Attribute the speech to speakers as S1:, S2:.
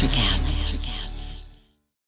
S1: Electric